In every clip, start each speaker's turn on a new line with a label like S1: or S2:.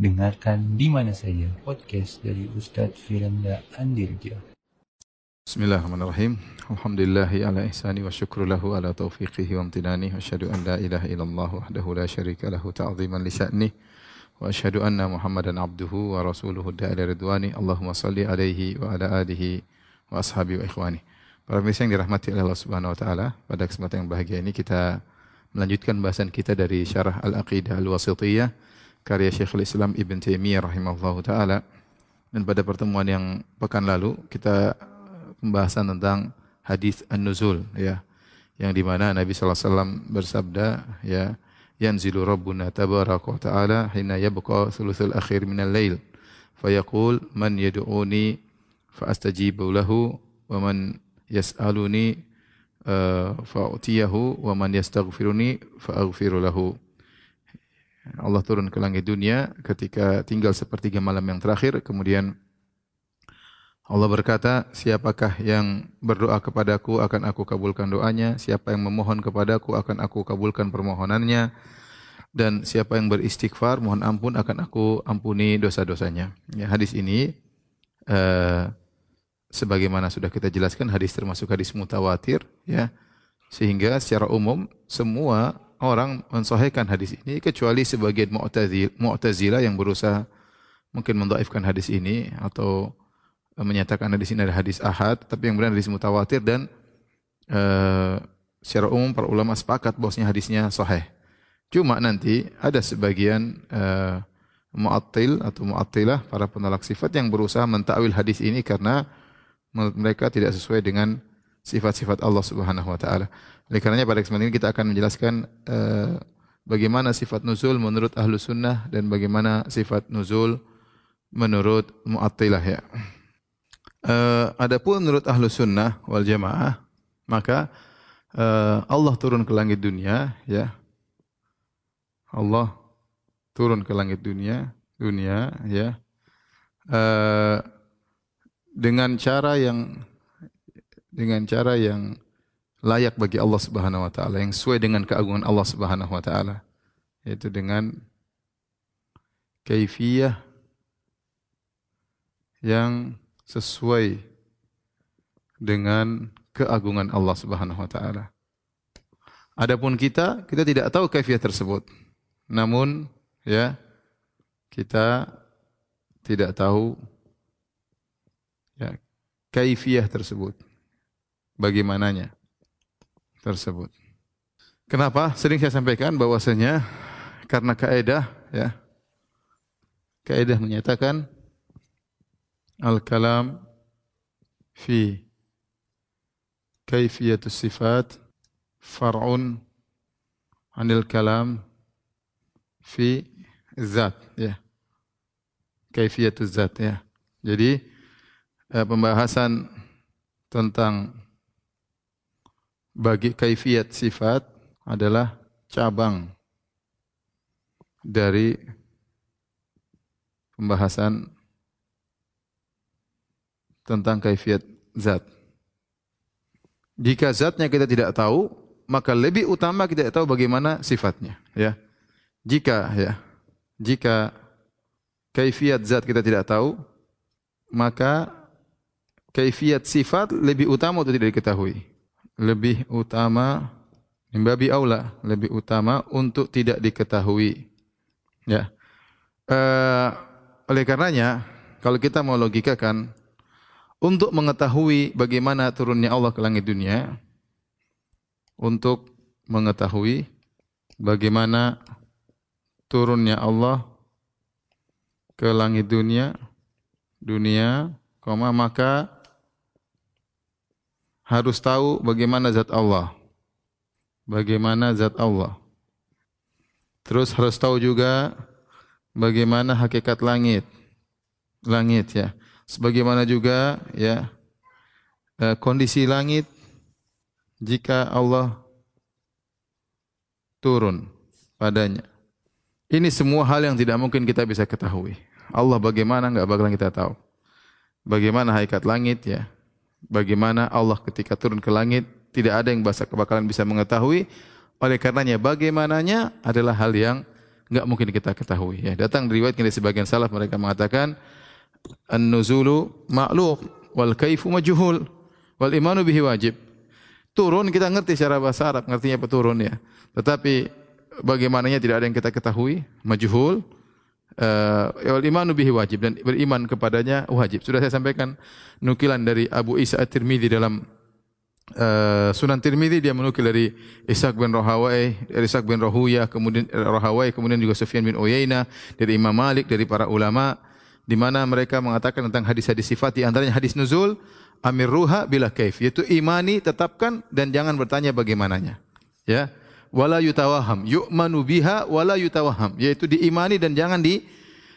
S1: Dengarkan di mana saja podcast dari Ustadz Firanda Andirja.
S2: Bismillahirrahmanirrahim. Alhamdulillahi ala ihsani wa syukru lahu ala taufiqihi wa amtinani. Wa asyhadu an la ilaha illallah wahdahu la syarika lahu ta'ziman li sya'ni. Wa asyhadu anna Muhammadan abduhu wa rasuluhu da'ala ridwani. Allahumma salli alaihi wa ala alihi wa ashabi wa ikhwani. Para pemirsa yang dirahmati oleh Allah Subhanahu wa taala, pada kesempatan yang bahagia ini kita melanjutkan bahasan kita dari Syarah Al-Aqidah Al-Wasithiyah karya Syekhul Islam Ibn Taimiyah rahimahullah taala. Dan pada pertemuan yang pekan lalu kita pembahasan tentang hadis An-Nuzul ya. Yang di mana Nabi sallallahu alaihi wasallam bersabda ya, yanzilu rabbuna tabaraka ta'ala hina yabqa thuluthul akhir minal lail fayaqul man yad'uni fa astajibu lahu wa man yas'aluni uh, fa'utiyahu wa man yastaghfiruni fa'aghfiru lahu Allah turun ke langit dunia ketika tinggal sepertiga malam yang terakhir kemudian Allah berkata, siapakah yang berdoa kepadaku akan aku kabulkan doanya, siapa yang memohon kepadaku akan aku kabulkan permohonannya, dan siapa yang beristighfar mohon ampun akan aku ampuni dosa-dosanya. Ya, hadis ini uh, sebagaimana sudah kita jelaskan hadis termasuk hadis mutawatir ya. Sehingga secara umum semua orang mensahihkan hadis ini kecuali sebagian Mu'tazilah yang berusaha mungkin mendhaifkan hadis ini atau menyatakan hadis ini adalah hadis ahad, tapi yang benar hadis mutawatir dan uh, secara umum para ulama sepakat bahwasanya hadisnya sahih. Cuma nanti ada sebagian uh, mu'attil atau mu'attilah para penolak sifat yang berusaha mentakwil hadis ini karena mereka tidak sesuai dengan sifat-sifat Allah Subhanahu wa taala. Oleh karenanya pada kesempatan ini kita akan menjelaskan uh, bagaimana sifat nuzul menurut ahlu sunnah dan bagaimana sifat nuzul menurut mu'attilah ya. Uh, adapun menurut ahlu sunnah wal jamaah, maka uh, Allah turun ke langit dunia, ya. Allah turun ke langit dunia, dunia, ya. Uh, dengan cara yang dengan cara yang layak bagi Allah Subhanahu wa taala, yang sesuai dengan keagungan Allah Subhanahu wa taala, yaitu dengan kaifiyah yang sesuai dengan keagungan Allah Subhanahu wa taala. Adapun kita, kita tidak tahu kaifiah tersebut. Namun ya kita tidak tahu ya kaifiah tersebut. Bagaimananya tersebut. Kenapa? Sering saya sampaikan bahwasanya karena kaidah ya. Kaidah menyatakan al-kalam fi kaifiyatus sifat far'un anil kalam fi zat ya kaifiyatus zat ya jadi eh, pembahasan tentang bagi kaifiyat sifat adalah cabang dari pembahasan tentang kaifiat zat. Jika zatnya kita tidak tahu, maka lebih utama kita tidak tahu bagaimana sifatnya, ya. Jika ya, jika kaifiat zat kita tidak tahu, maka kaifiat sifat lebih utama untuk tidak diketahui. Lebih utama Imbabi aula lebih utama untuk tidak diketahui. Ya. Uh, oleh karenanya, kalau kita mau logikakan, untuk mengetahui bagaimana turunnya Allah ke langit dunia, untuk mengetahui bagaimana turunnya Allah ke langit dunia, dunia, koma maka harus tahu bagaimana zat Allah. Bagaimana zat Allah. Terus harus tahu juga bagaimana hakikat langit. Langit ya. Sebagaimana juga ya eh, kondisi langit jika Allah turun padanya. Ini semua hal yang tidak mungkin kita bisa ketahui. Allah bagaimana enggak bakalan kita tahu. Bagaimana hakikat langit ya. Bagaimana Allah ketika turun ke langit tidak ada yang bakalan bisa mengetahui. Oleh karenanya bagaimananya adalah hal yang enggak mungkin kita ketahui ya. Datang riwayat dari sebagian salaf mereka mengatakan an-nuzulu ma'lum wal kaifu majhul wal imanu bihi wajib. Turun kita ngerti secara bahasa Arab, ngertinya apa turun ya. Tetapi bagaimananya tidak ada yang kita ketahui, majhul. Uh, wal imanu bihi wajib dan beriman kepadanya wajib. Sudah saya sampaikan nukilan dari Abu Isa At-Tirmidzi dalam uh, Sunan Tirmidzi. Dia menukil dari Ishaq bin Rahawai, dari Ishaq bin Rahuya, kemudian Rahawai, kemudian juga Sufyan bin Uyainah, dari Imam Malik, dari para ulama di mana mereka mengatakan tentang hadis-hadis sifat di antaranya hadis nuzul amir ruha bila kaif yaitu imani tetapkan dan jangan bertanya bagaimananya. Ya wala yutawaham. Yu'manu biha wala yutawaham. Yaitu diimani dan jangan di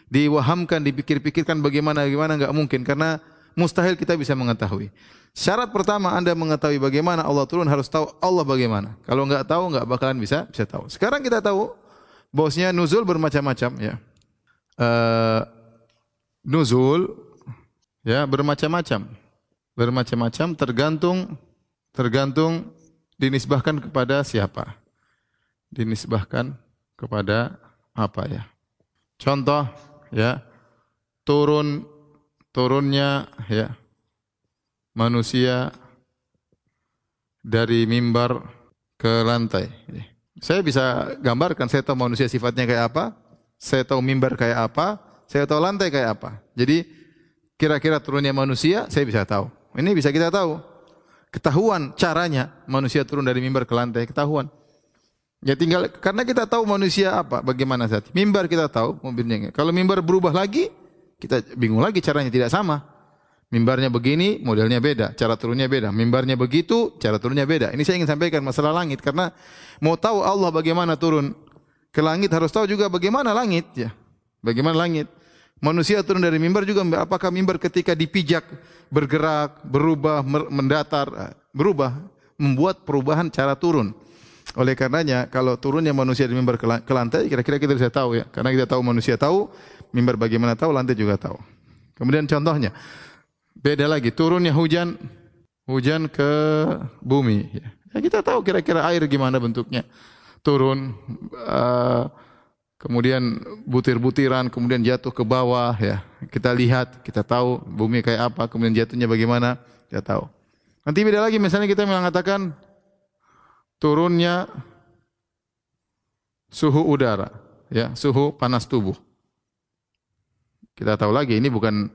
S2: diwahamkan dipikir-pikirkan bagaimana bagaimana enggak mungkin. Karena mustahil kita bisa mengetahui. Syarat pertama Anda mengetahui bagaimana Allah turun harus tahu Allah bagaimana. Kalau enggak tahu enggak bakalan bisa bisa tahu. Sekarang kita tahu bosnya nuzul bermacam-macam ya. Uh, nuzul ya bermacam-macam. Bermacam-macam tergantung tergantung dinisbahkan kepada siapa. Dinisbahkan kepada apa ya? Contoh ya turun turunnya ya manusia dari mimbar ke lantai. Saya bisa gambarkan saya tahu manusia sifatnya kayak apa, saya tahu mimbar kayak apa, saya tahu lantai kayak apa. Jadi kira-kira turunnya manusia saya bisa tahu. Ini bisa kita tahu. Ketahuan caranya manusia turun dari mimbar ke lantai, ketahuan. Ya tinggal karena kita tahu manusia apa, bagaimana saat mimbar kita tahu mobilnya. Kalau mimbar berubah lagi, kita bingung lagi caranya tidak sama. Mimbarnya begini, modelnya beda, cara turunnya beda. Mimbarnya begitu, cara turunnya beda. Ini saya ingin sampaikan masalah langit karena mau tahu Allah bagaimana turun ke langit harus tahu juga bagaimana langit ya. Bagaimana langit? Manusia turun dari mimbar juga apakah mimbar ketika dipijak bergerak, berubah, mendatar, eh, berubah, membuat perubahan cara turun. Oleh karenanya kalau turunnya manusia dari mimbar ke lantai kira-kira kita bisa tahu ya. Karena kita tahu manusia tahu, mimbar bagaimana tahu, lantai juga tahu. Kemudian contohnya beda lagi turunnya hujan hujan ke bumi ya. kita tahu kira-kira air gimana bentuknya. Turun uh, kemudian butir-butiran, kemudian jatuh ke bawah ya. Kita lihat, kita tahu bumi kayak apa, kemudian jatuhnya bagaimana, kita tahu. Nanti beda lagi misalnya kita mengatakan turunnya suhu udara, ya, suhu panas tubuh. Kita tahu lagi ini bukan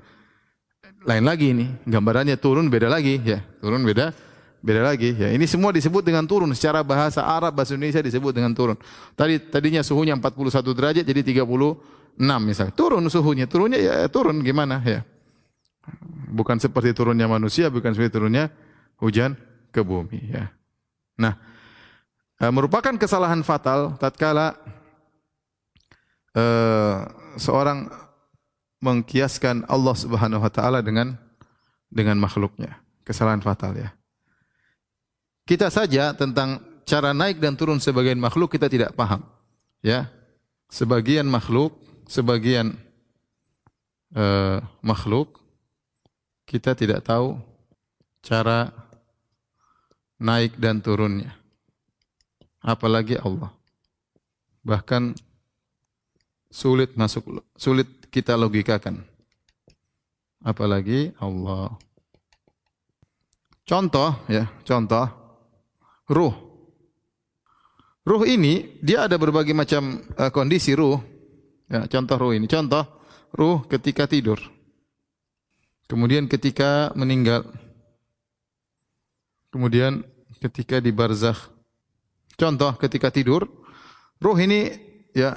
S2: lain lagi ini, gambarannya turun beda lagi ya, turun beda beda lagi ya. Ini semua disebut dengan turun secara bahasa Arab bahasa Indonesia disebut dengan turun. Tadi tadinya suhunya 41 derajat jadi 36 misalnya. Turun suhunya, turunnya ya turun gimana ya. Bukan seperti turunnya manusia, bukan seperti turunnya hujan ke bumi ya. Nah, eh, merupakan kesalahan fatal tatkala uh, seorang mengkiaskan Allah Subhanahu wa taala dengan dengan makhluknya. Kesalahan fatal ya. Kita saja tentang cara naik dan turun sebagian makhluk kita tidak paham. Ya. Sebagian makhluk, sebagian uh, makhluk kita tidak tahu cara naik dan turunnya. Apalagi Allah. Bahkan sulit masuk sulit kita logikakan. Apalagi Allah. Contoh ya, contoh ruh. Ruh ini dia ada berbagai macam uh, kondisi ruh. Ya, contoh ruh ini. Contoh ruh ketika tidur. Kemudian ketika meninggal. Kemudian ketika di barzakh. Contoh ketika tidur, ruh ini ya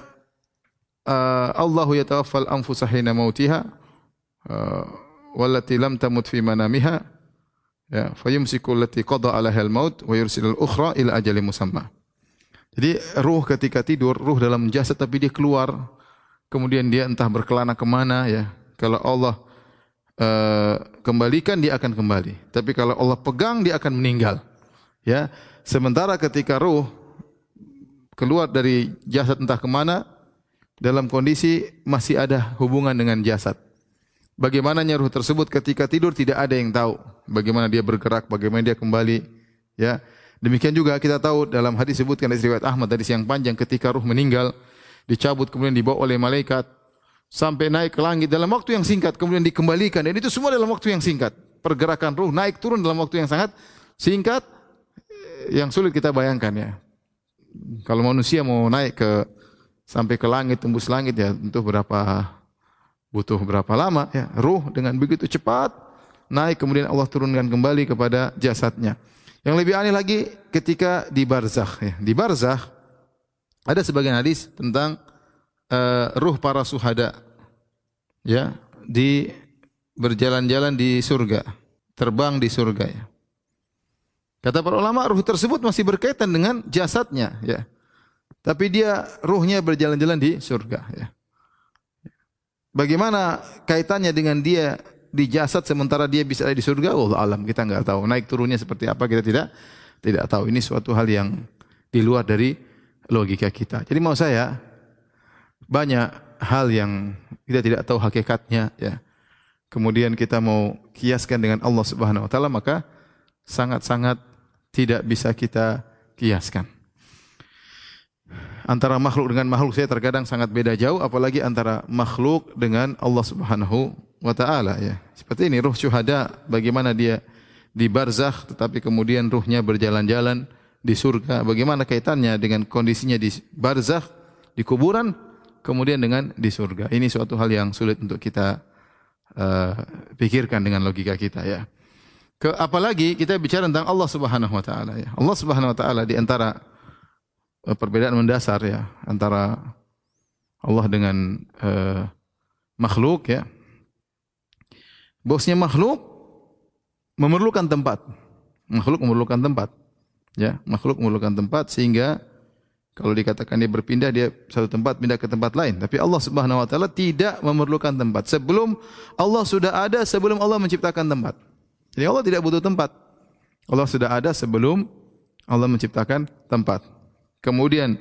S2: uh, Allahu yatawaffal anfusa hina mautiha uh, wallati lam tamut fi manamiha Ya, fayumsiku allati qada 'alaiha al-maut wa yursilul ukhra ila ajalin musamma. Jadi ruh ketika tidur, ruh dalam jasad tapi dia keluar, kemudian dia entah berkelana ke mana ya. Kalau Allah uh, kembalikan dia akan kembali. Tapi kalau Allah pegang dia akan meninggal. Ya. Sementara ketika ruh keluar dari jasad entah ke mana, dalam kondisi masih ada hubungan dengan jasad. Bagaimananya ruh tersebut ketika tidur tidak ada yang tahu. Bagaimana dia bergerak, bagaimana dia kembali. Ya, Demikian juga kita tahu dalam hadis sebutkan dari riwayat Ahmad dari siang panjang ketika ruh meninggal, dicabut kemudian dibawa oleh malaikat sampai naik ke langit dalam waktu yang singkat kemudian dikembalikan dan itu semua dalam waktu yang singkat. Pergerakan ruh naik turun dalam waktu yang sangat singkat yang sulit kita bayangkan ya. Kalau manusia mau naik ke sampai ke langit tembus langit ya tentu berapa butuh berapa lama ya. Ruh dengan begitu cepat naik kemudian Allah turunkan kembali kepada jasadnya. Yang lebih aneh lagi ketika di barzakh ya. Di barzakh ada sebagian hadis tentang uh, ruh para suhada ya di berjalan-jalan di surga, terbang di surga ya. Kata para ulama ruh tersebut masih berkaitan dengan jasadnya ya. Tapi dia ruhnya berjalan-jalan di surga ya. Bagaimana kaitannya dengan dia di jasad sementara dia bisa ada di surga? Allah alam kita nggak tahu. Naik turunnya seperti apa kita tidak tidak tahu. Ini suatu hal yang di luar dari logika kita. Jadi mau saya banyak hal yang kita tidak tahu hakikatnya ya. Kemudian kita mau kiaskan dengan Allah Subhanahu wa taala maka sangat-sangat tidak bisa kita kiaskan. Antara makhluk dengan makhluk saya terkadang sangat beda jauh apalagi antara makhluk dengan Allah Subhanahu wa taala ya. Seperti ini ruh syuhada bagaimana dia di barzakh tetapi kemudian ruhnya berjalan-jalan di surga. Bagaimana kaitannya dengan kondisinya di barzakh di kuburan kemudian dengan di surga. Ini suatu hal yang sulit untuk kita uh, pikirkan dengan logika kita ya. Ke, apalagi kita bicara tentang Allah Subhanahu wa taala ya. Allah Subhanahu wa taala di antara uh, perbedaan mendasar ya antara Allah dengan uh, makhluk ya. Bosnya makhluk memerlukan tempat. Makhluk memerlukan tempat. Ya, makhluk memerlukan tempat sehingga kalau dikatakan dia berpindah dia satu tempat pindah ke tempat lain. Tapi Allah Subhanahu wa taala tidak memerlukan tempat. Sebelum Allah sudah ada sebelum Allah menciptakan tempat. Jadi Allah tidak butuh tempat. Allah sudah ada sebelum Allah menciptakan tempat. Kemudian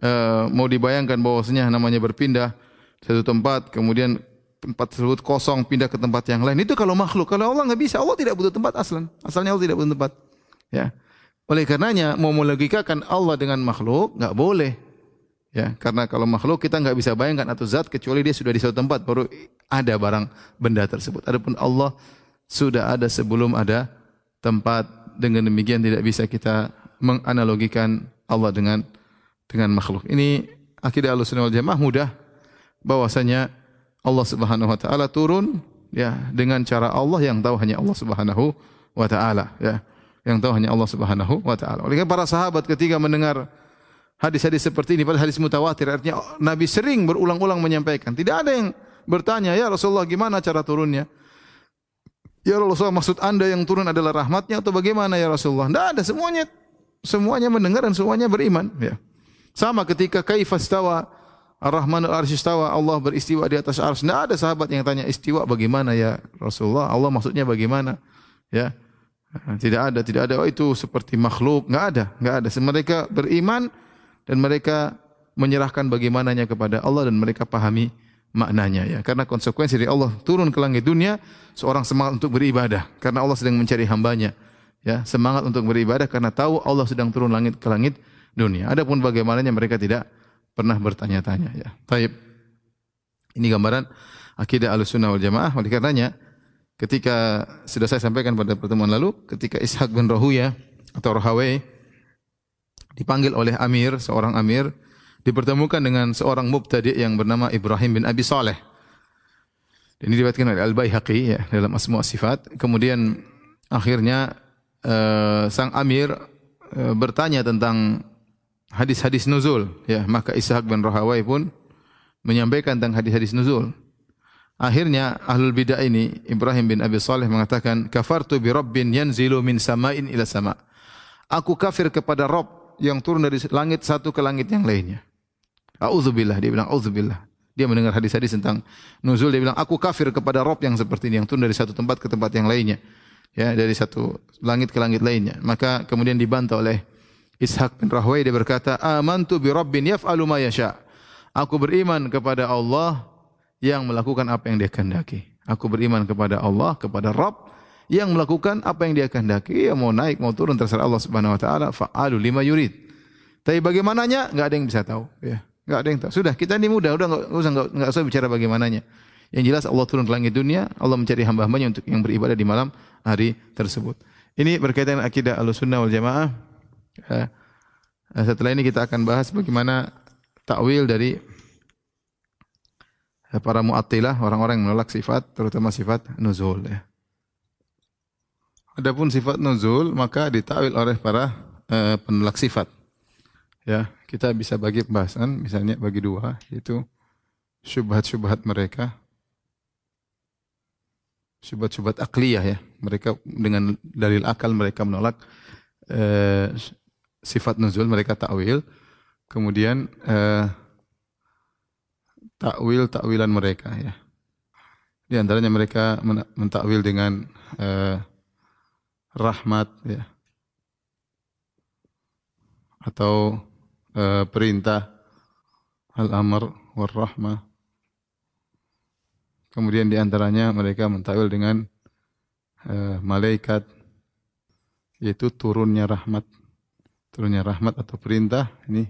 S2: uh, mau dibayangkan bahwasanya namanya berpindah satu tempat, kemudian tempat tersebut kosong pindah ke tempat yang lain. Itu kalau makhluk. Kalau Allah nggak bisa. Allah tidak butuh tempat aslan. Asalnya Allah tidak butuh tempat. Ya. Oleh karenanya mau melogikakan Allah dengan makhluk nggak boleh. Ya, karena kalau makhluk kita nggak bisa bayangkan atau zat kecuali dia sudah di suatu tempat baru ada barang benda tersebut. Adapun Allah sudah ada sebelum ada tempat. Dengan demikian tidak bisa kita menganalogikan Allah dengan dengan makhluk. Ini akidah Ahlussunnah wal Jamaah mudah bahwasanya Allah Subhanahu wa taala turun ya dengan cara Allah yang tahu hanya Allah Subhanahu wa taala ya. Yang tahu hanya Allah Subhanahu wa taala. Oleh para sahabat ketika mendengar hadis-hadis seperti ini pada hadis mutawatir artinya Nabi sering berulang-ulang menyampaikan. Tidak ada yang bertanya, "Ya Rasulullah, gimana cara turunnya?" Ya Rasulullah maksud anda yang turun adalah rahmatnya atau bagaimana ya Rasulullah? Tidak ada semuanya semuanya mendengar dan semuanya beriman. Ya. Sama ketika kaifastawa Ar-Rahman al-Arsy Allah beristiwa di atas arsy. Tidak ada sahabat yang tanya istiwa bagaimana ya Rasulullah? Allah maksudnya bagaimana? Ya. Tidak ada, tidak ada. Oh itu seperti makhluk. Enggak ada, enggak ada. Mereka beriman dan mereka menyerahkan bagaimananya kepada Allah dan mereka pahami maknanya ya. Karena konsekuensi dari Allah turun ke langit dunia, seorang semangat untuk beribadah karena Allah sedang mencari hambanya. Ya, semangat untuk beribadah karena tahu Allah sedang turun langit ke langit dunia. Adapun bagaimananya mereka tidak pernah bertanya-tanya ya. Taib. Ini gambaran akidah Ahlussunnah wal Jamaah. Oleh karenanya ketika sudah saya sampaikan pada pertemuan lalu, ketika Ishaq bin Rahuya atau Rahawai dipanggil oleh Amir, seorang Amir, dipertemukan dengan seorang mubtadi yang bernama Ibrahim bin Abi Saleh. Ini diriwayatkan oleh Al-Baihaqi ya dalam Asma Sifat. Kemudian akhirnya uh, sang amir uh, bertanya tentang hadis-hadis nuzul ya, maka Ishaq bin Rahawai pun menyampaikan tentang hadis-hadis nuzul. Akhirnya ahlul bidah ini Ibrahim bin Abi Saleh mengatakan kafartu bi rabbin yanzilu min sama'in ila sama. Aku kafir kepada Rabb yang turun dari langit satu ke langit yang lainnya. Auzubillah, dia bilang auzubillah. Dia mendengar hadis-hadis tentang nuzul, dia bilang aku kafir kepada Rob yang seperti ini, yang turun dari satu tempat ke tempat yang lainnya. Ya, dari satu langit ke langit lainnya. Maka kemudian dibantah oleh Ishaq bin Rahway dia berkata, "Amantu bi Rabbin yaf'alu ma yasha." Aku beriman kepada Allah yang melakukan apa yang Dia kehendaki. Aku beriman kepada Allah, kepada Rabb yang melakukan apa yang Dia kehendaki. Ya mau naik, mau turun terserah Allah Subhanahu wa taala, fa'alu lima yurid. Tapi bagaimananya enggak ada yang bisa tahu, ya. Enggak ada yang tahu. Sudah, kita ini mudah, udah enggak usah enggak, enggak usah bicara bagaimananya. Yang jelas Allah turun ke langit dunia, Allah mencari hamba-hambanya untuk yang beribadah di malam hari tersebut. Ini berkaitan dengan akidah Ahlussunnah wal Jamaah. Eh, setelah ini kita akan bahas bagaimana takwil dari eh, para mu'attilah, orang-orang yang menolak sifat, terutama sifat nuzul ya. Adapun sifat nuzul maka ditakwil oleh para uh, penolak sifat. Ya, kita bisa bagi pembahasan misalnya bagi dua yaitu syubhat-syubhat mereka syubhat-syubhat akliyah ya. Mereka dengan dalil akal mereka menolak uh, sifat nuzul mereka takwil. Kemudian uh, takwil takwilan mereka ya. Di antaranya mereka mentakwil dengan uh, rahmat ya atau uh, perintah al-amr war rahmah kemudian di antaranya mereka mentakwil dengan uh, malaikat yaitu turunnya rahmat. Turunnya rahmat atau perintah ini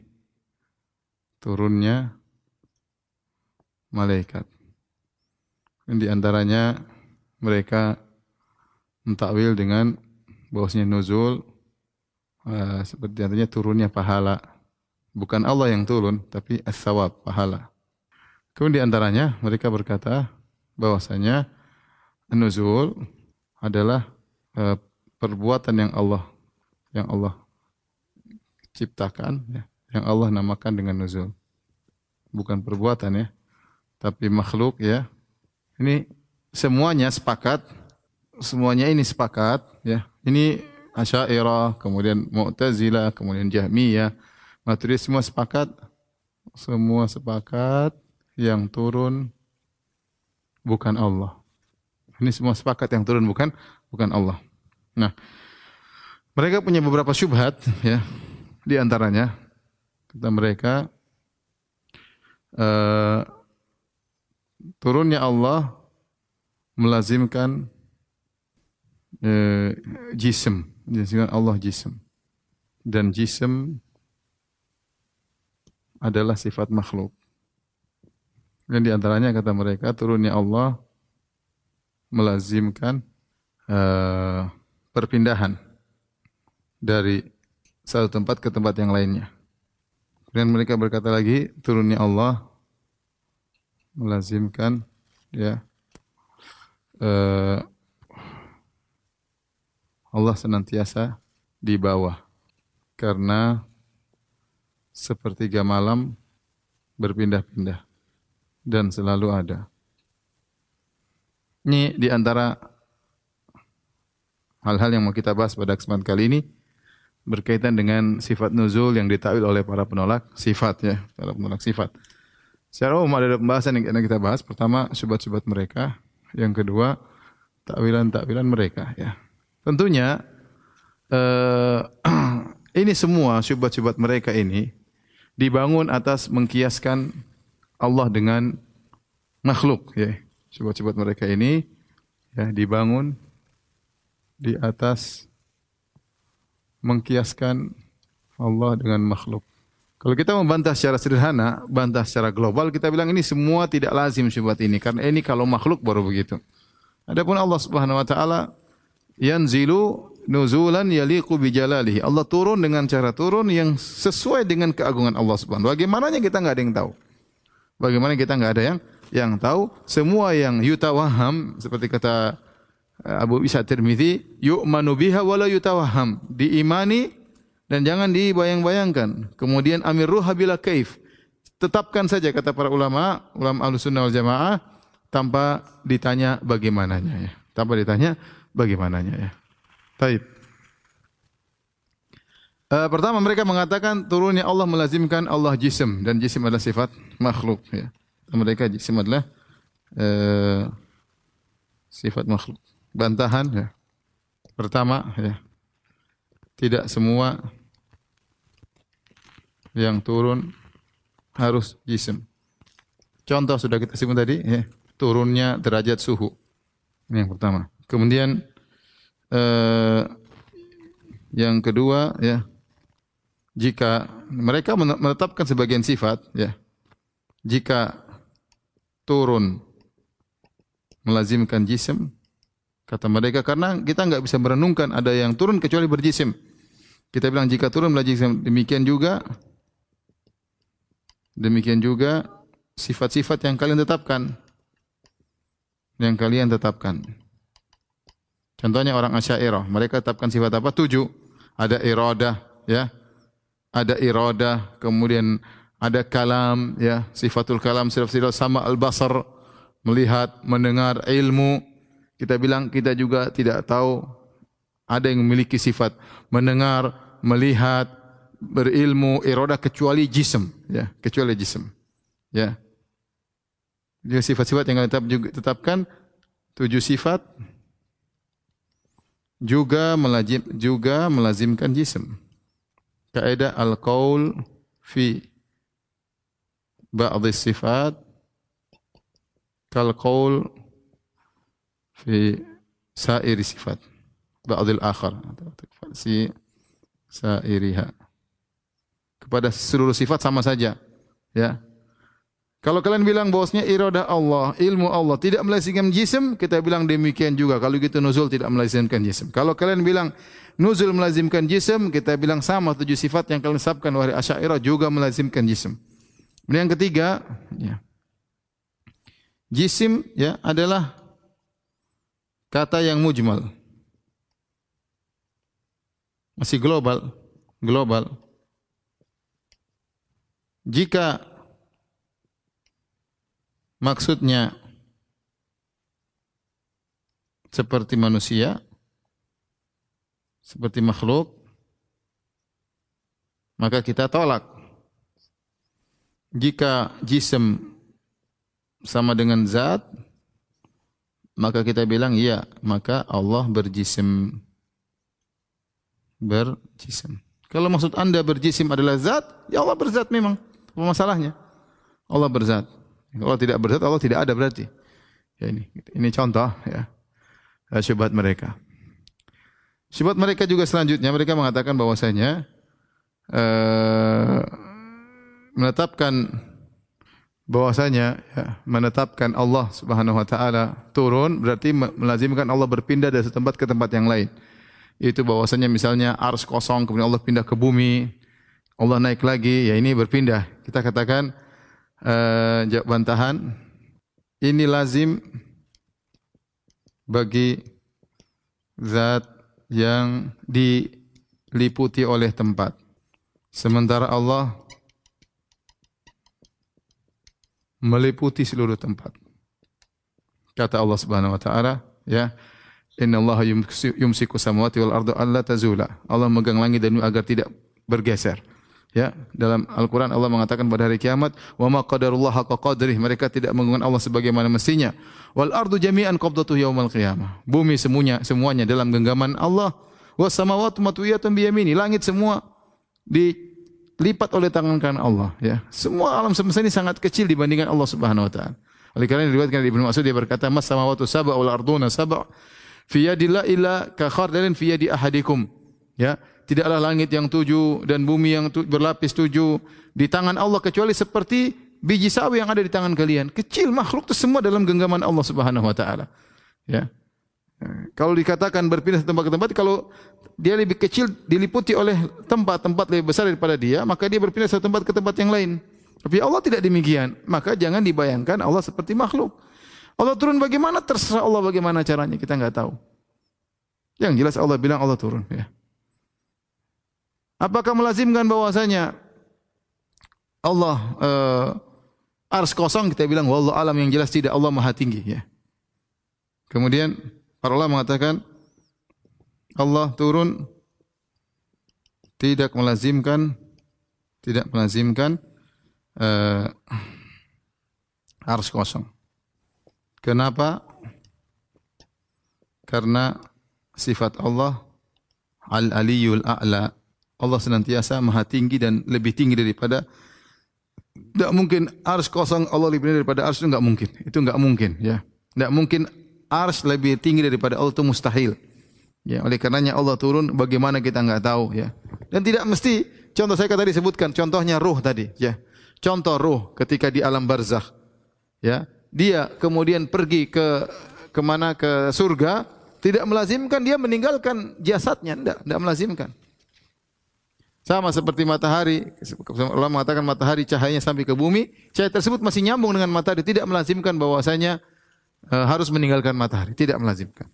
S2: turunnya malaikat. Dan di antaranya mereka mentakwil dengan bahwasanya nuzul uh, seperti artinya turunnya pahala. Bukan Allah yang turun, tapi as-sawab, pahala. Kemudian di antaranya mereka berkata bahwasanya nuzul adalah uh, perbuatan yang Allah yang Allah ciptakan ya, yang Allah namakan dengan nuzul. Bukan perbuatan ya, tapi makhluk ya. Ini semuanya sepakat semuanya ini sepakat ya ini Asy'ariyah, kemudian Mu'tazilah, kemudian Jahmiyah, Maturidiyah semua sepakat semua sepakat yang turun bukan Allah. Ini semua sepakat yang turun bukan bukan Allah. Nah, mereka punya beberapa syubhat ya. Di antaranya kata mereka uh, turunnya Allah melazimkan uh, jism, disebutkan Allah jism. Dan jism adalah sifat makhluk. Dan di antaranya kata mereka turunnya Allah melazimkan uh, perpindahan dari satu tempat ke tempat yang lainnya. Dan mereka berkata lagi turunnya Allah melazimkan ya uh, Allah senantiasa di bawah karena sepertiga malam berpindah-pindah dan selalu ada. Ini di antara hal-hal yang mau kita bahas pada kesempatan kali ini berkaitan dengan sifat nuzul yang ditakwil oleh para penolak sifat ya, para penolak sifat. Secara umum ada pembahasan yang kita bahas. Pertama, syubhat-syubhat mereka. Yang kedua, takwilan-takwilan mereka ya. Tentunya uh, ini semua syubhat-syubhat mereka ini dibangun atas mengkiaskan Allah dengan makhluk ya. Syubhat-syubhat mereka ini ya dibangun di atas mengkiaskan Allah dengan makhluk. Kalau kita membantah secara sederhana, bantah secara global, kita bilang ini semua tidak lazim syubhat ini karena ini kalau makhluk baru begitu. Adapun Allah Subhanahu wa taala yanzilu nuzulan yaliqu bi. Allah turun dengan cara turun yang sesuai dengan keagungan Allah Subhanahu. Bagaimananya kita enggak ada yang tahu. Bagaimana kita enggak ada yang yang tahu semua yang yutawaham seperti kata eh, Abu Isa Tirmizi, yu'manu biha wala yutawaham. Diimani dan jangan dibayang-bayangkan. Kemudian amirruha bila kaif. Tetapkan saja kata para ulama, ulama Ahlussunnah wal Jamaah tanpa ditanya bagaimananya ya. Tanpa ditanya bagaimananya ya. Taib. Uh, pertama mereka mengatakan turunnya Allah melazimkan Allah jisim dan jisim adalah sifat makhluk ya. Mereka jisim adalah uh, sifat makhluk. Bantahan ya. Pertama ya. Tidak semua yang turun harus jisim. Contoh sudah kita sebut tadi ya, turunnya derajat suhu. Ini yang pertama. Kemudian eh, yang kedua ya jika mereka menetapkan sebagian sifat ya jika turun melazimkan jisim kata mereka karena kita enggak bisa merenungkan ada yang turun kecuali berjisim kita bilang jika turun melazimkan demikian juga demikian juga sifat-sifat yang kalian tetapkan. Yang kalian tetapkan contohnya orang Asy'ariyah mereka tetapkan sifat apa? Tujuh. Ada iradah ya. Ada iradah kemudian ada kalam ya. Sifatul kalam sifat sama al basar melihat mendengar ilmu. Kita bilang kita juga tidak tahu ada yang memiliki sifat mendengar melihat berilmu iradah kecuali jism ya. Kecuali jism ya. Juga sifat-sifat yang juga tetapkan tujuh sifat juga melajim juga melazimkan jism. Kaidah al-qaul fi ba'd sifat kal qaul fi sairi sifat ba'dil akhar. Si sairiha. Kepada seluruh sifat sama saja ya kalau kalian bilang bahwasanya iradah Allah, ilmu Allah tidak melazimkan jisim, kita bilang demikian juga. Kalau gitu nuzul tidak melazimkan jisim. Kalau kalian bilang nuzul melazimkan jisim, kita bilang sama tujuh sifat yang kalian sabkan wahai Asy'ariyah juga melazimkan jisim. Kemudian yang ketiga, ya. Jisim ya adalah kata yang mujmal. Masih global, global. Jika maksudnya seperti manusia, seperti makhluk, maka kita tolak jika jism sama dengan zat, maka kita bilang iya, maka Allah berjisim. Berjisim. Kalau maksud anda berjisim adalah zat, ya Allah berzat memang. Apa masalahnya? Allah berzat. Kalau tidak berzat, Allah tidak ada berarti. Ya ini, ini contoh ya. Syubhat mereka. Syubhat mereka juga selanjutnya mereka mengatakan bahwasanya uh, menetapkan bahwasanya ya, menetapkan Allah Subhanahu wa taala turun berarti melazimkan Allah berpindah dari tempat ke tempat yang lain. Itu bahwasanya misalnya ars kosong kemudian Allah pindah ke bumi, Allah naik lagi, ya ini berpindah. Kita katakan uh, bantahan ini lazim bagi zat yang diliputi oleh tempat. Sementara Allah meliputi seluruh tempat. Kata Allah Subhanahu wa taala, ya, Inna Allah yumsiku samawati wal ardu alla tazula. Allah megang langit dan agar tidak bergeser. Ya, dalam Al-Qur'an Allah mengatakan pada hari kiamat, "Wa ma qadarullah haqqa qadrih." Mereka tidak menggunakan Allah sebagaimana mestinya. Wal ardu jami'an qabdatuhu yaumal qiyamah. Bumi semuanya semuanya dalam genggaman Allah. Was samawati matwiyatun bi yamini. Langit semua di lipat oleh tangan kanan Allah ya. Semua alam semesta ini sangat kecil dibandingkan Allah Subhanahu wa taala. Oleh karena diriwayatkan dari Ibnu Mas'ud dia berkata, "Mas samawati sab'a wal arduna sab'a fi yadillah illa ka khardalin fi ahadikum." Ya, tidaklah langit yang tujuh dan bumi yang tu, berlapis tujuh di tangan Allah kecuali seperti biji sawi yang ada di tangan kalian. Kecil makhluk itu semua dalam genggaman Allah Subhanahu wa taala. Ya. Kalau dikatakan berpindah tempat ke tempat, kalau dia lebih kecil diliputi oleh tempat-tempat lebih besar daripada dia, maka dia berpindah satu tempat ke tempat yang lain. Tapi Allah tidak demikian. Maka jangan dibayangkan Allah seperti makhluk. Allah turun bagaimana? Terserah Allah bagaimana caranya. Kita enggak tahu. Yang jelas Allah bilang Allah turun. Ya. Apakah melazimkan bahwasanya Allah uh, ars kosong? Kita bilang wallahu alam yang jelas tidak Allah maha tinggi. Ya. Kemudian para ulama mengatakan Allah turun tidak melazimkan tidak melazimkan uh, ars kosong. Kenapa? Karena sifat Allah al-aliyul a'la. Allah senantiasa maha tinggi dan lebih tinggi daripada tidak mungkin ars kosong Allah lebih tinggi daripada ars itu enggak mungkin. Itu enggak mungkin ya. Enggak mungkin ars lebih tinggi daripada Allah itu mustahil. Ya, oleh karenanya Allah turun bagaimana kita enggak tahu ya. Dan tidak mesti contoh saya tadi sebutkan contohnya ruh tadi ya. contoh ruh ketika di alam barzakh. Ya, dia kemudian pergi ke ke mana ke surga, tidak melazimkan dia meninggalkan jasadnya, tidak, tidak melazimkan. Sama seperti matahari, Allah mengatakan matahari cahayanya sampai ke bumi, cahaya tersebut masih nyambung dengan matahari, tidak melazimkan bahwasanya uh, harus meninggalkan matahari, tidak melazimkan.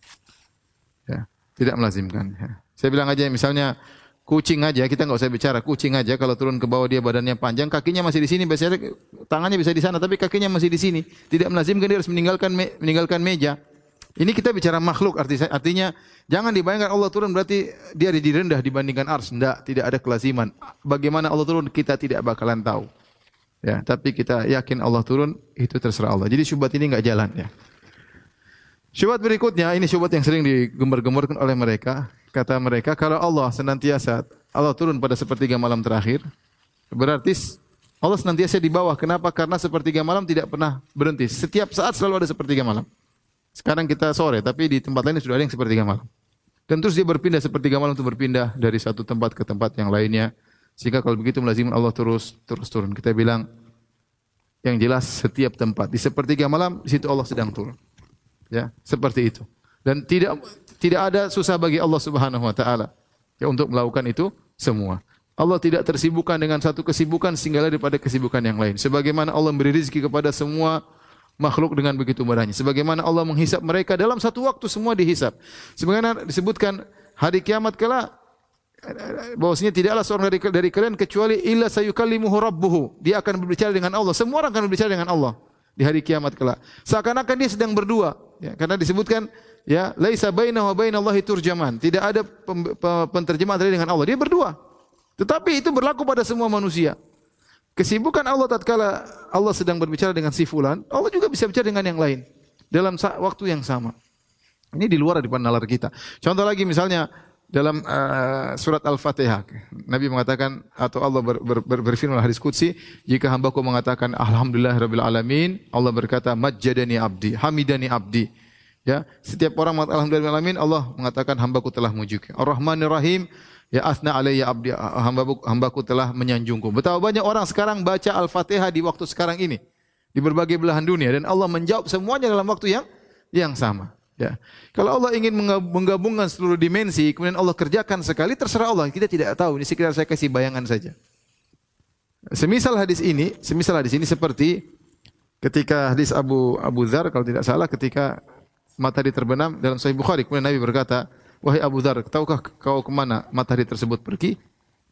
S2: Ya, tidak melazimkan. Ya. Saya bilang aja misalnya kucing aja, kita nggak usah bicara kucing aja kalau turun ke bawah dia badannya panjang, kakinya masih di sini, biasanya tangannya bisa di sana, tapi kakinya masih di sini. Tidak melazimkan dia harus meninggalkan me, meninggalkan meja. Ini kita bicara makhluk artinya, artinya jangan dibayangkan Allah turun berarti dia di rendah dibandingkan ars. Tidak, tidak ada kelaziman. Bagaimana Allah turun kita tidak bakalan tahu. Ya, tapi kita yakin Allah turun itu terserah Allah. Jadi syubhat ini enggak jalan ya. Syubhat berikutnya ini syubhat yang sering digembar-gemborkan oleh mereka. Kata mereka kalau Allah senantiasa Allah turun pada sepertiga malam terakhir, berarti Allah senantiasa di bawah. Kenapa? Karena sepertiga malam tidak pernah berhenti. Setiap saat selalu ada sepertiga malam. Sekarang kita sore, tapi di tempat lain sudah ada yang sepertiga malam. Dan terus dia berpindah sepertiga malam itu berpindah dari satu tempat ke tempat yang lainnya. Sehingga kalau begitu melazimkan Allah terus terus turun. Kita bilang yang jelas setiap tempat di sepertiga malam di situ Allah sedang turun. Ya, seperti itu. Dan tidak tidak ada susah bagi Allah Subhanahu wa taala ya untuk melakukan itu semua. Allah tidak tersibukkan dengan satu kesibukan sehingga daripada kesibukan yang lain. Sebagaimana Allah memberi rezeki kepada semua makhluk dengan begitu mudahnya. Sebagaimana Allah menghisap mereka dalam satu waktu semua dihisap. Sebagaimana disebutkan hari kiamat kala bahwasanya tidaklah seorang dari dari kalian kecuali illa sayukallimuhu rabbuhu. Dia akan berbicara dengan Allah. Semua orang akan berbicara dengan Allah di hari kiamat kala. Seakan-akan dia sedang berdua, ya, karena disebutkan ya laisa bainahu wa bainallahi turjaman. Tidak ada penterjemah dari dengan Allah. Dia berdua. Tetapi itu berlaku pada semua manusia. Kesibukan Allah tatkala Allah sedang berbicara dengan si fulan, Allah juga bisa bicara dengan yang lain dalam waktu yang sama. Ini di luar daripada nalar kita. Contoh lagi misalnya dalam uh, surat Al-Fatihah, Nabi mengatakan atau Allah ber, ber, ber, berfirman hadis qudsi, jika hambaku mengatakan alhamdulillah rabbil alamin, Allah berkata majjadani abdi, hamidani abdi. Ya, setiap orang mengatakan alhamdulillah alamin, Allah mengatakan hambaku telah mujuk. Ar-Rahmanir Rahim, Ya asna alayya abdi hambaku, hambaku telah menyanjungku. Betapa banyak orang sekarang baca Al-Fatihah di waktu sekarang ini di berbagai belahan dunia dan Allah menjawab semuanya dalam waktu yang yang sama. Ya. Kalau Allah ingin menggabungkan seluruh dimensi, kemudian Allah kerjakan sekali, terserah Allah. Kita tidak tahu. Ini sekedar saya kasih bayangan saja. Semisal hadis ini, semisal hadis ini seperti ketika hadis Abu Abu Dzar kalau tidak salah ketika matahari terbenam dalam Sahih Bukhari, kemudian Nabi berkata, Wahai Abu Dhar, tahukah kau ke mana matahari tersebut pergi?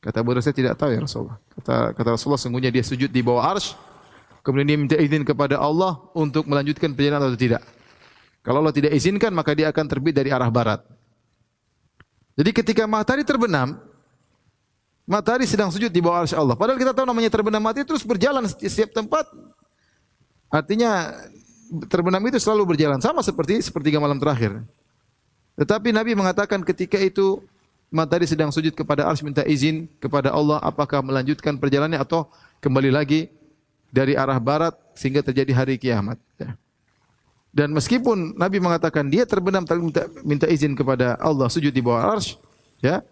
S2: Kata Abu Dhar, saya tidak tahu ya Rasulullah. Kata, kata Rasulullah, sungguhnya dia sujud di bawah arsh. Kemudian dia minta izin kepada Allah untuk melanjutkan perjalanan atau tidak. Kalau Allah tidak izinkan, maka dia akan terbit dari arah barat. Jadi ketika matahari terbenam, matahari sedang sujud di bawah arsy Allah. Padahal kita tahu namanya terbenam matahari terus berjalan di setiap tempat. Artinya terbenam itu selalu berjalan sama seperti sepertiga malam terakhir. Tetapi Nabi mengatakan ketika itu matahari sedang sujud kepada ars minta izin kepada Allah apakah melanjutkan perjalanannya atau kembali lagi dari arah barat sehingga terjadi hari kiamat. Ya. Dan meskipun Nabi mengatakan dia terbenam minta, minta izin kepada Allah sujud di bawah ars, ya,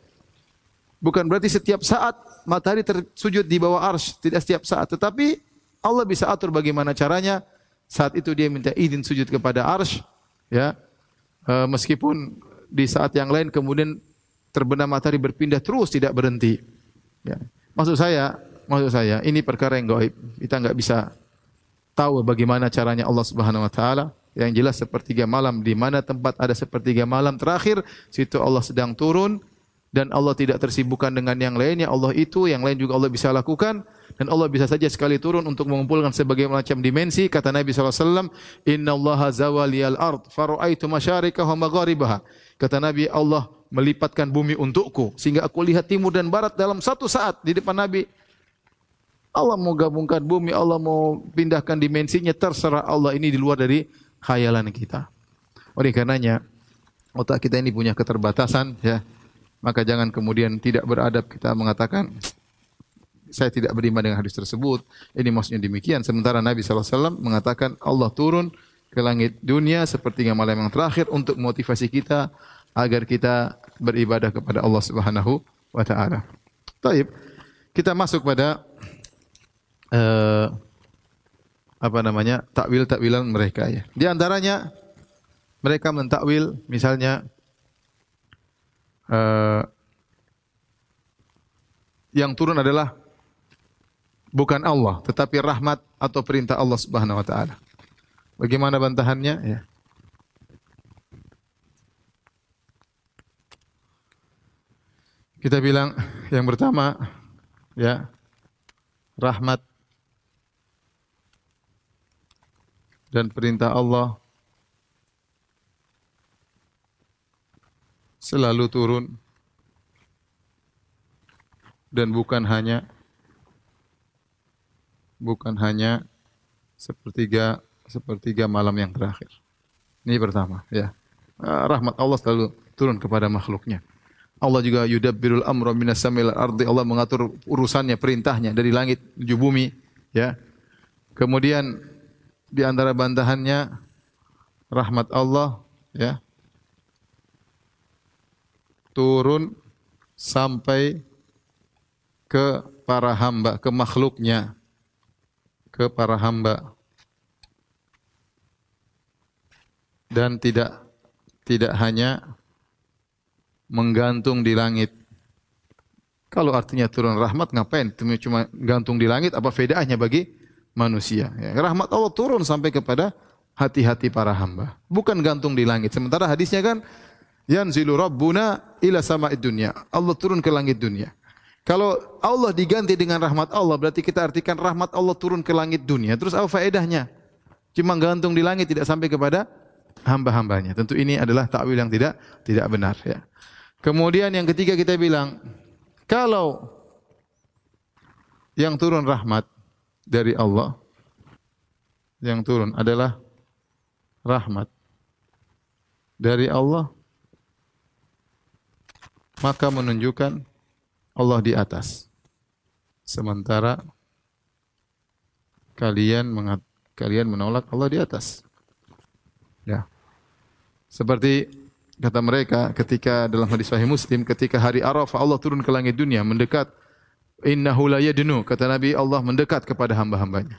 S2: bukan berarti setiap saat matahari tersujud di bawah ars, tidak setiap saat. Tetapi Allah bisa atur bagaimana caranya. Saat itu dia minta izin sujud kepada ars, ya, Eh, meskipun di saat yang lain kemudian terbenam matahari berpindah terus tidak berhenti. Ya. Maksud saya, maksud saya ini perkara yang gaib. Kita nggak bisa tahu bagaimana caranya Allah Subhanahu wa taala. Yang jelas sepertiga malam di mana tempat ada sepertiga malam terakhir, situ Allah sedang turun dan Allah tidak tersibukkan dengan yang lainnya. Allah itu, yang lain juga Allah bisa lakukan dan Allah bisa saja sekali turun untuk mengumpulkan sebagai macam dimensi. Kata Nabi SAW, Inna Allah zawaliyal ard, faru'aitu masyarikah wa magharibaha. Kata Nabi, Allah melipatkan bumi untukku, sehingga aku lihat timur dan barat dalam satu saat di depan Nabi. Allah mau gabungkan bumi, Allah mau pindahkan dimensinya, terserah Allah ini di luar dari khayalan kita. Oleh karenanya, otak kita ini punya keterbatasan, ya maka jangan kemudian tidak beradab kita mengatakan saya tidak beriman dengan hadis tersebut. Ini maksudnya demikian. Sementara Nabi SAW mengatakan Allah turun ke langit dunia seperti yang malam yang terakhir untuk motivasi kita agar kita beribadah kepada Allah Subhanahu wa taala. Taib. Kita masuk pada eh, apa namanya takwil-takwilan mereka ya. Di antaranya mereka mentakwil misalnya eh, yang turun adalah bukan Allah tetapi rahmat atau perintah Allah Subhanahu wa taala. Bagaimana bantahannya ya? Kita bilang yang pertama ya rahmat dan perintah Allah selalu turun dan bukan hanya bukan hanya sepertiga sepertiga malam yang terakhir. Ini pertama, ya. Ah, Rahmat Allah selalu turun kepada makhluknya. Allah juga yudabbirul amra minas samil ardi. Allah mengatur urusannya, perintahnya dari langit menuju bumi, ya. Kemudian di antara bantahannya rahmat Allah, ya. Turun sampai ke para hamba, ke makhluknya, ke para hamba dan tidak tidak hanya menggantung di langit. Kalau artinya turun rahmat ngapain? Cuma gantung di langit apa bedanya bagi manusia? Ya, rahmat Allah turun sampai kepada hati-hati para hamba. Bukan gantung di langit. Sementara hadisnya kan yanzilu rabbuna ila sama'id dunya. Allah turun ke langit dunia. Kalau Allah diganti dengan rahmat Allah, berarti kita artikan rahmat Allah turun ke langit dunia. Terus apa faedahnya? Cuma gantung di langit tidak sampai kepada hamba-hambanya. Tentu ini adalah takwil yang tidak tidak benar ya. Kemudian yang ketiga kita bilang kalau yang turun rahmat dari Allah yang turun adalah rahmat dari Allah maka menunjukkan Allah di atas. Sementara kalian mengat, kalian menolak Allah di atas. Ya. Seperti kata mereka ketika dalam hadis sahih Muslim ketika hari Arafah Allah turun ke langit dunia mendekat innahu la yadnu kata Nabi Allah mendekat kepada hamba-hambanya.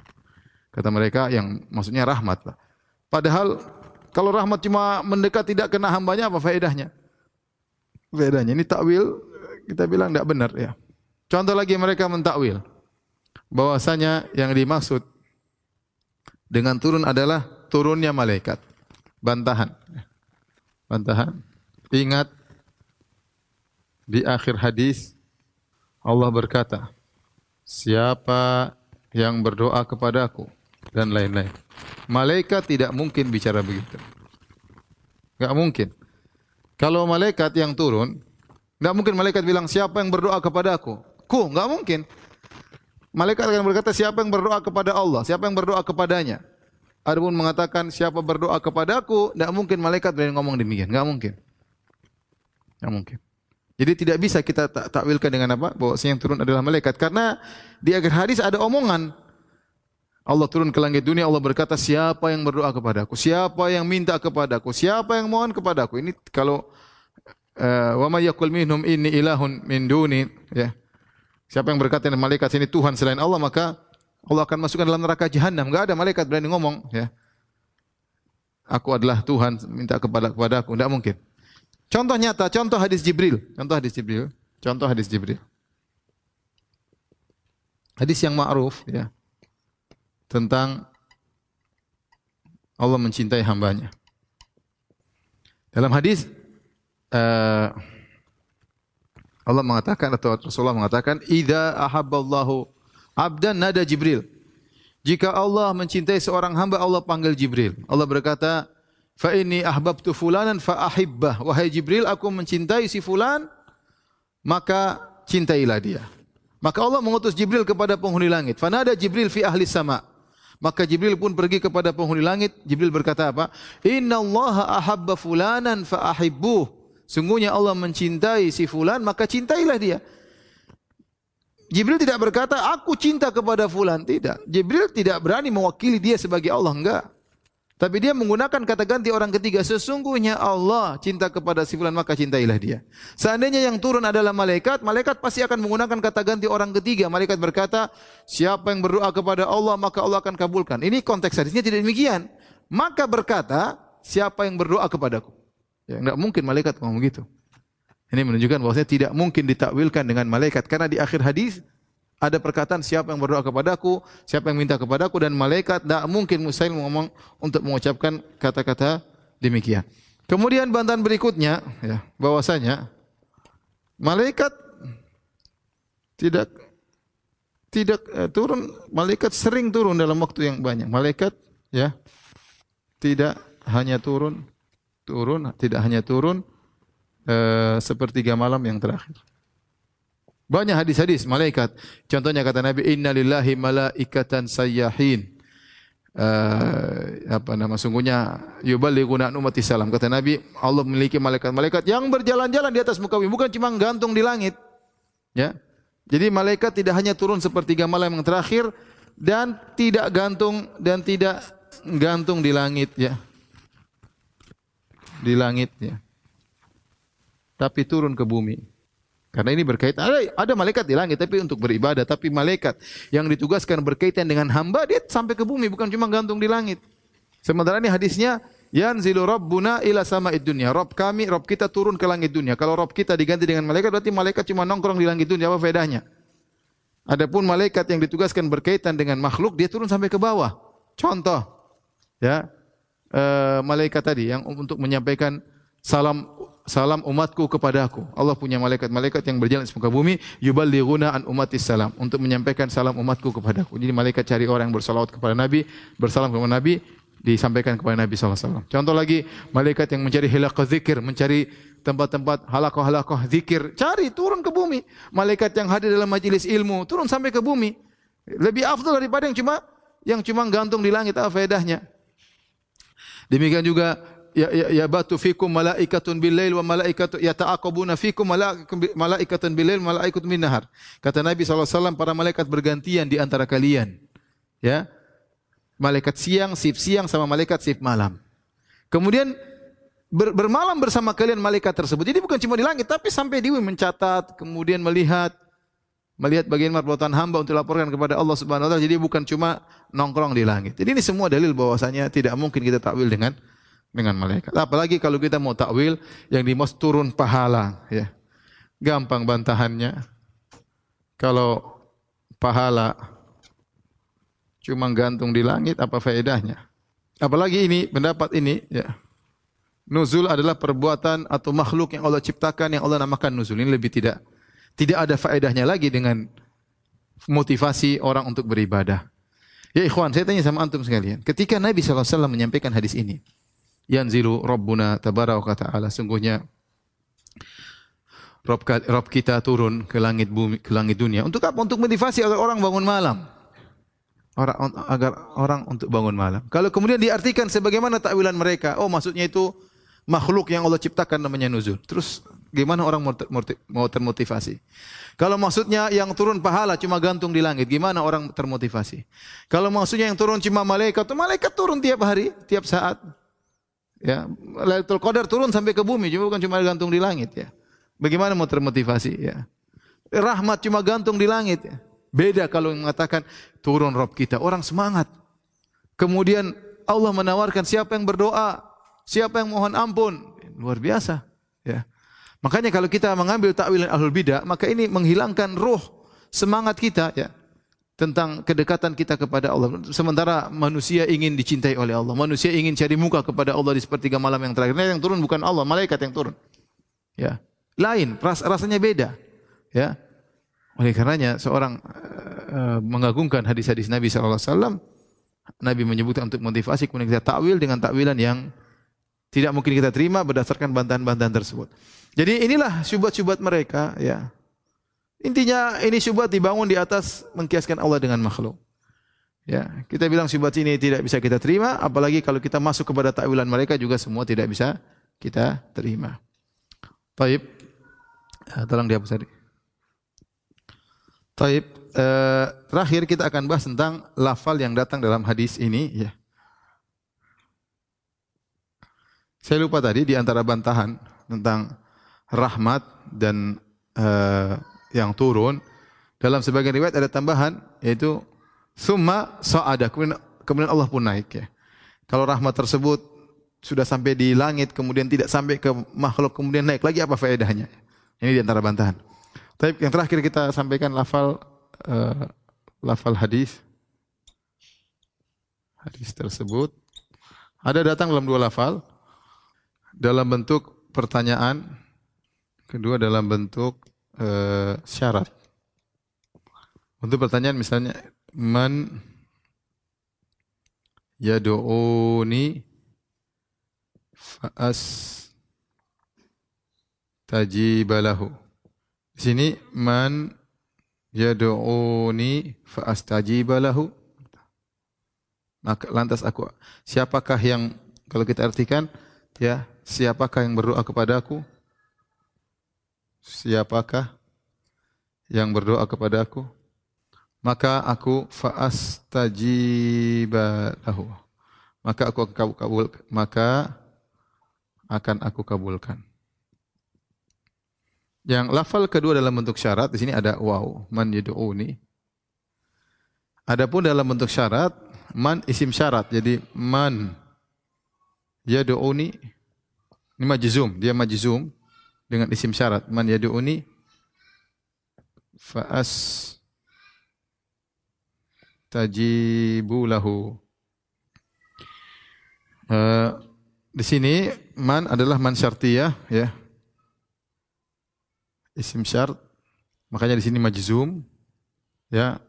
S2: Kata mereka yang maksudnya rahmat. Padahal kalau rahmat cuma mendekat tidak kena hambanya apa faedahnya? Faedahnya ini takwil kita bilang tidak benar ya. Contoh lagi mereka mentakwil bahwasanya yang dimaksud dengan turun adalah turunnya malaikat. Bantahan. Bantahan. Ingat di akhir hadis Allah berkata, siapa yang berdoa kepadaku dan lain-lain. Malaikat tidak mungkin bicara begitu. Enggak mungkin. Kalau malaikat yang turun, enggak mungkin malaikat bilang siapa yang berdoa kepadaku. Ku, enggak mungkin. Malaikat akan berkata siapa yang berdoa kepada Allah, siapa yang berdoa kepadanya. Adapun mengatakan siapa berdoa kepadaku, tidak mungkin malaikat berani ngomong demikian, enggak mungkin. Enggak mungkin. Jadi tidak bisa kita tak takwilkan dengan apa? Bahwa yang turun adalah malaikat karena di akhir hadis ada omongan Allah turun ke langit dunia, Allah berkata, siapa yang berdoa kepadaku? Siapa yang minta kepadaku? Siapa yang mohon kepadaku? Ini kalau uh, wa may yaqul minhum inni ilahun min duni, ya. Siapa yang berkata dengan malaikat ini Tuhan selain Allah, maka Allah akan masukkan dalam neraka jahanam. Enggak ada malaikat berani ngomong, ya. Aku adalah Tuhan, minta kepada kepadaku. Tidak mungkin. Contoh nyata, contoh hadis Jibril. Contoh hadis Jibril. Contoh hadis Jibril. Hadis yang ma'ruf, ya tentang Allah mencintai hambanya. Dalam hadis uh, Allah mengatakan atau Rasulullah mengatakan, "Idza ahabballahu 'abdan nada Jibril." Jika Allah mencintai seorang hamba, Allah panggil Jibril. Allah berkata, "Fa inni ahbabtu fulanan fa ahibbah." Wahai Jibril, aku mencintai si fulan, maka cintailah dia. Maka Allah mengutus Jibril kepada penghuni langit. Fanada Jibril fi ahli sama. Maka Jibril pun pergi kepada penghuni langit. Jibril berkata apa? Inna Allah ahabba fulanan fa ahibbuh. Sungguhnya Allah mencintai si fulan, maka cintailah dia. Jibril tidak berkata, aku cinta kepada fulan. Tidak. Jibril tidak berani mewakili dia sebagai Allah. Enggak. Tapi dia menggunakan kata ganti orang ketiga. Sesungguhnya Allah cinta kepada si fulan maka cintailah dia. Seandainya yang turun adalah malaikat, malaikat pasti akan menggunakan kata ganti orang ketiga. Malaikat berkata, siapa yang berdoa kepada Allah maka Allah akan kabulkan. Ini konteks hadisnya tidak demikian. Maka berkata, siapa yang berdoa kepadaku. Ya, enggak mungkin malaikat ngomong begitu. Ini menunjukkan bahwasanya tidak mungkin ditakwilkan dengan malaikat karena di akhir hadis ada perkataan siapa yang berdoa kepadaku, siapa yang minta kepadaku dan malaikat tidak mungkin mustahil ngomong untuk mengucapkan kata-kata demikian. Kemudian bantahan berikutnya ya, bahwasanya malaikat tidak tidak eh, turun, malaikat sering turun dalam waktu yang banyak. Malaikat ya tidak hanya turun turun, tidak hanya turun eh, sepertiga malam yang terakhir. Banyak hadis-hadis malaikat. Contohnya kata Nabi, Inna lillahi malaikatan sayyahin. Uh, apa nama sungguhnya? Yuballighuna ummati salam. Kata Nabi Allah memiliki malaikat-malaikat yang berjalan-jalan di atas muka bumi bukan cuma gantung di langit. Ya. Jadi malaikat tidak hanya turun sepertiga malam yang terakhir dan tidak gantung dan tidak gantung di langit ya. Di langit ya. Tapi turun ke bumi karena ini berkaitan ada, ada malaikat di langit tapi untuk beribadah, tapi malaikat yang ditugaskan berkaitan dengan hamba dia sampai ke bumi bukan cuma gantung di langit. Sementara ini hadisnya yanzilu rabbuna ila sama'id dunya. Rabb kami, Rabb kita turun ke langit dunia. Kalau Rabb kita diganti dengan malaikat berarti malaikat cuma nongkrong di langit dunia apa bedanya? Adapun malaikat yang ditugaskan berkaitan dengan makhluk dia turun sampai ke bawah. Contoh ya, uh, malaikat tadi yang untuk menyampaikan salam salam umatku kepadaku. Allah punya malaikat-malaikat yang berjalan di muka bumi, yuballighuna an umatis salam untuk menyampaikan salam umatku kepadaku. Jadi malaikat cari orang yang bersalawat kepada Nabi, bersalam kepada Nabi, disampaikan kepada Nabi SAW. Contoh lagi, malaikat yang mencari hilaqah zikir, mencari tempat-tempat halakoh-halakoh zikir, cari turun ke bumi. Malaikat yang hadir dalam majelis ilmu, turun sampai ke bumi. Lebih afdal daripada yang cuma yang cuma gantung di langit apa faedahnya. Demikian juga ya, ya, ya batu fikum malaikatun bilail wa malaikatu yata'aqabuna fikum malaikatun bilail malaikatun bin nahar. Kata Nabi SAW, para malaikat bergantian di antara kalian. Ya. Malaikat siang, sif siang sama malaikat sif malam. Kemudian ber, bermalam bersama kalian malaikat tersebut. Jadi bukan cuma di langit, tapi sampai di mencatat, kemudian melihat melihat bagaimana perbuatan hamba untuk laporkan kepada Allah Subhanahu wa taala. Jadi bukan cuma nongkrong di langit. Jadi ini semua dalil bahwasanya tidak mungkin kita takwil dengan dengan malaikat. Apalagi kalau kita mau takwil yang di mos turun pahala, ya. Gampang bantahannya. Kalau pahala cuma gantung di langit apa faedahnya? Apalagi ini pendapat ini ya. Nuzul adalah perbuatan atau makhluk yang Allah ciptakan yang Allah namakan nuzul. Ini lebih tidak tidak ada faedahnya lagi dengan motivasi orang untuk beribadah. Ya ikhwan, saya tanya sama antum sekalian. Ketika Nabi SAW menyampaikan hadis ini, yanzilu rabbuna tabaraka ta'ala. Sungguhnya Rob, Rob kita turun ke langit bumi ke langit dunia. Untuk apa? Untuk motivasi agar orang bangun malam. Orang agar orang untuk bangun malam. Kalau kemudian diartikan sebagaimana takwilan mereka oh maksudnya itu makhluk yang Allah ciptakan namanya nuzul. Terus gimana orang mau termotivasi? Kalau maksudnya yang turun pahala cuma gantung di langit gimana orang termotivasi? Kalau maksudnya yang turun cuma malaikat malaikat turun tiap hari tiap saat Ya, Lailatul Qadar turun sampai ke bumi, cuma bukan cuma gantung di langit ya. Bagaimana mau termotivasi ya? Rahmat cuma gantung di langit ya. Beda kalau mengatakan turun Rob kita, orang semangat. Kemudian Allah menawarkan siapa yang berdoa, siapa yang mohon ampun, luar biasa ya. Makanya kalau kita mengambil takwilan ahlul bidah, maka ini menghilangkan ruh semangat kita ya tentang kedekatan kita kepada Allah. Sementara manusia ingin dicintai oleh Allah. Manusia ingin cari muka kepada Allah di sepertiga malam yang terakhir. Nah, yang turun bukan Allah, malaikat yang turun. Ya. Lain, ras rasanya beda. Ya. Oleh karenanya seorang uh, mengagungkan hadis-hadis Nabi SAW, Nabi menyebutkan untuk motivasi kemudian kita takwil dengan takwilan yang tidak mungkin kita terima berdasarkan bantahan-bantahan tersebut. Jadi inilah syubhat-syubhat mereka ya. Intinya ini syubhat dibangun di atas mengkiaskan Allah dengan makhluk. Ya, kita bilang syubhat ini tidak bisa kita terima, apalagi kalau kita masuk kepada takwilan mereka juga semua tidak bisa kita terima. Taib, ya, tolong dihapus tadi. Taib, eh, terakhir kita akan bahas tentang lafal yang datang dalam hadis ini. Ya. Saya lupa tadi di antara bantahan tentang rahmat dan uh, yang turun dalam sebagian riwayat ada tambahan yaitu summa sa'ada kemudian, kemudian Allah pun naik ya. Kalau rahmat tersebut sudah sampai di langit kemudian tidak sampai ke makhluk kemudian naik lagi apa faedahnya? Ini di antara bantahan. Tapi yang terakhir kita sampaikan lafal uh, lafal hadis. Hadis tersebut ada datang dalam dua lafal dalam bentuk pertanyaan, kedua dalam bentuk uh, syarat. Untuk pertanyaan misalnya man yad'uni fa'as tajibalahu. Di sini man yad'uni fa astajiba lahu. Maka lantas aku siapakah yang kalau kita artikan ya, siapakah yang berdoa kepadaku? Siapakah yang berdoa kepadaku? Maka aku fa astajiba lahu. Maka aku kabul maka akan aku kabulkan. Yang lafal kedua dalam bentuk syarat di sini ada wow, man yad'uni. Adapun dalam bentuk syarat man isim syarat. Jadi man yad'uni ini majzum, dia majzum dengan isim syarat. Man yad'uni fa'as tajibu lahu. Uh, di sini man adalah man syartiyah ya isim syarat. Makanya di sini majzum ya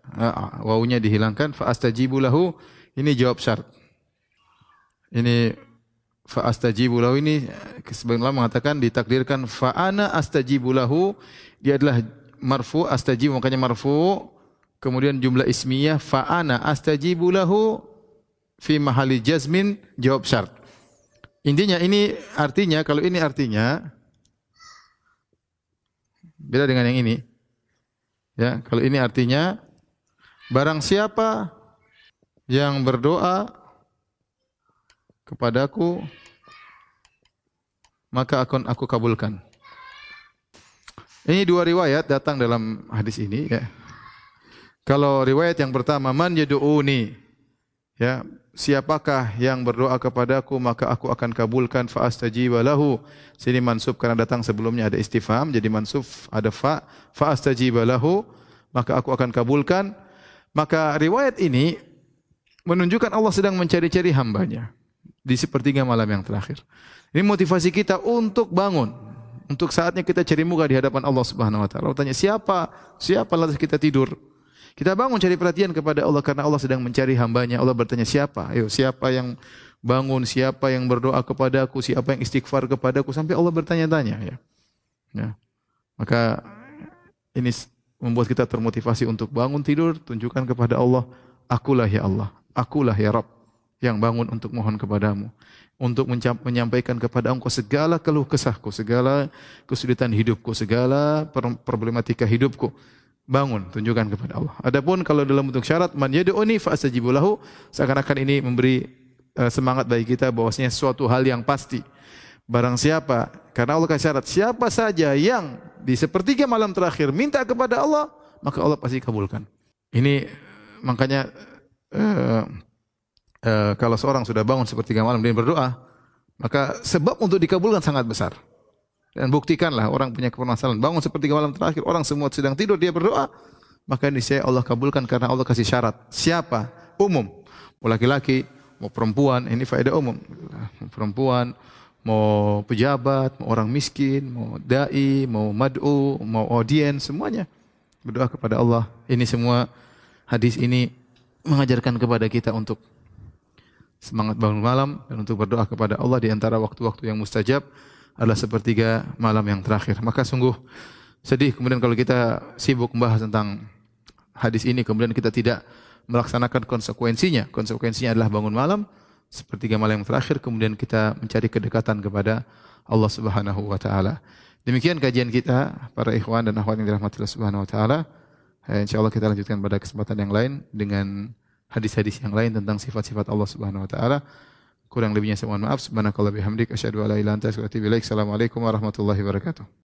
S2: wawunya dihilangkan fa astajibu lahu ini jawab syarat. Ini fa astajibu lahu ini sebagian ulama mengatakan ditakdirkan fa ana astajibu lahu dia adalah marfu astajibu makanya marfu kemudian jumlah ismiyah fa ana astajibu lahu fi mahali jazmin jawab syarat. Intinya ini artinya kalau ini artinya Beda dengan yang ini. Ya, kalau ini artinya barang siapa yang berdoa kepadaku maka akan aku kabulkan. Ini dua riwayat datang dalam hadis ini ya. Kalau riwayat yang pertama man yad'uni ya siapakah yang berdoa kepadaku maka aku akan kabulkan fa astajiba lahu. Sini mansub karena datang sebelumnya ada istifham jadi mansub ada fa fa astajiba lahu maka aku akan kabulkan. Maka riwayat ini menunjukkan Allah sedang mencari-cari hambanya di sepertiga malam yang terakhir. Ini motivasi kita untuk bangun. Untuk saatnya kita cari muka di hadapan Allah Subhanahu wa taala. Tanya, "Siapa? Siapa lantas kita tidur?" Kita bangun cari perhatian kepada Allah karena Allah sedang mencari hambanya. Allah bertanya siapa? Ayo siapa yang bangun? Siapa yang berdoa kepadaku? Siapa yang istighfar kepadaku? Sampai Allah bertanya-tanya. Ya. ya. Maka ini membuat kita termotivasi untuk bangun tidur. Tunjukkan kepada Allah, akulah ya Allah. Akulah ya Rabb yang bangun untuk mohon kepadamu. Untuk menyampaikan kepada engkau segala keluh kesahku, segala kesulitan hidupku, segala problematika hidupku bangun tunjukkan kepada Allah. Adapun kalau dalam bentuk syarat man yad'uni fa astajibu seakan-akan ini memberi uh, semangat bagi kita bahwasanya suatu hal yang pasti. Barang siapa karena Allah kasih syarat siapa saja yang di sepertiga malam terakhir minta kepada Allah maka Allah pasti kabulkan. Ini makanya uh, uh, kalau seorang sudah bangun sepertiga malam dia berdoa maka sebab untuk dikabulkan sangat besar. Dan buktikanlah orang punya permasalahan. Bangun seperti malam terakhir, orang semua sedang tidur, dia berdoa. Maka ini saya Allah kabulkan karena Allah kasih syarat. Siapa? Umum. Mau laki-laki, mau perempuan, ini faedah umum. Mau perempuan, mau pejabat, mau orang miskin, mau dai, mau mad'u, mau audiens, semuanya. Berdoa kepada Allah. Ini semua hadis ini mengajarkan kepada kita untuk semangat bangun malam dan untuk berdoa kepada Allah di antara waktu-waktu yang mustajab adalah sepertiga malam yang terakhir. Maka sungguh sedih kemudian kalau kita sibuk membahas tentang hadis ini kemudian kita tidak melaksanakan konsekuensinya. Konsekuensinya adalah bangun malam sepertiga malam yang terakhir kemudian kita mencari kedekatan kepada Allah Subhanahu wa taala. Demikian kajian kita para ikhwan dan akhwat yang dirahmati Allah Subhanahu wa taala. Eh, insyaallah kita lanjutkan pada kesempatan yang lain dengan hadis-hadis yang lain tentang sifat-sifat Allah Subhanahu wa taala. Kurang lebihnya saya mohon maaf. Subhanakallah bihamdik. Asyhadu an la ilaha illa anta astaghfiruka wa atubu ilaik. Assalamualaikum warahmatullahi wabarakatuh.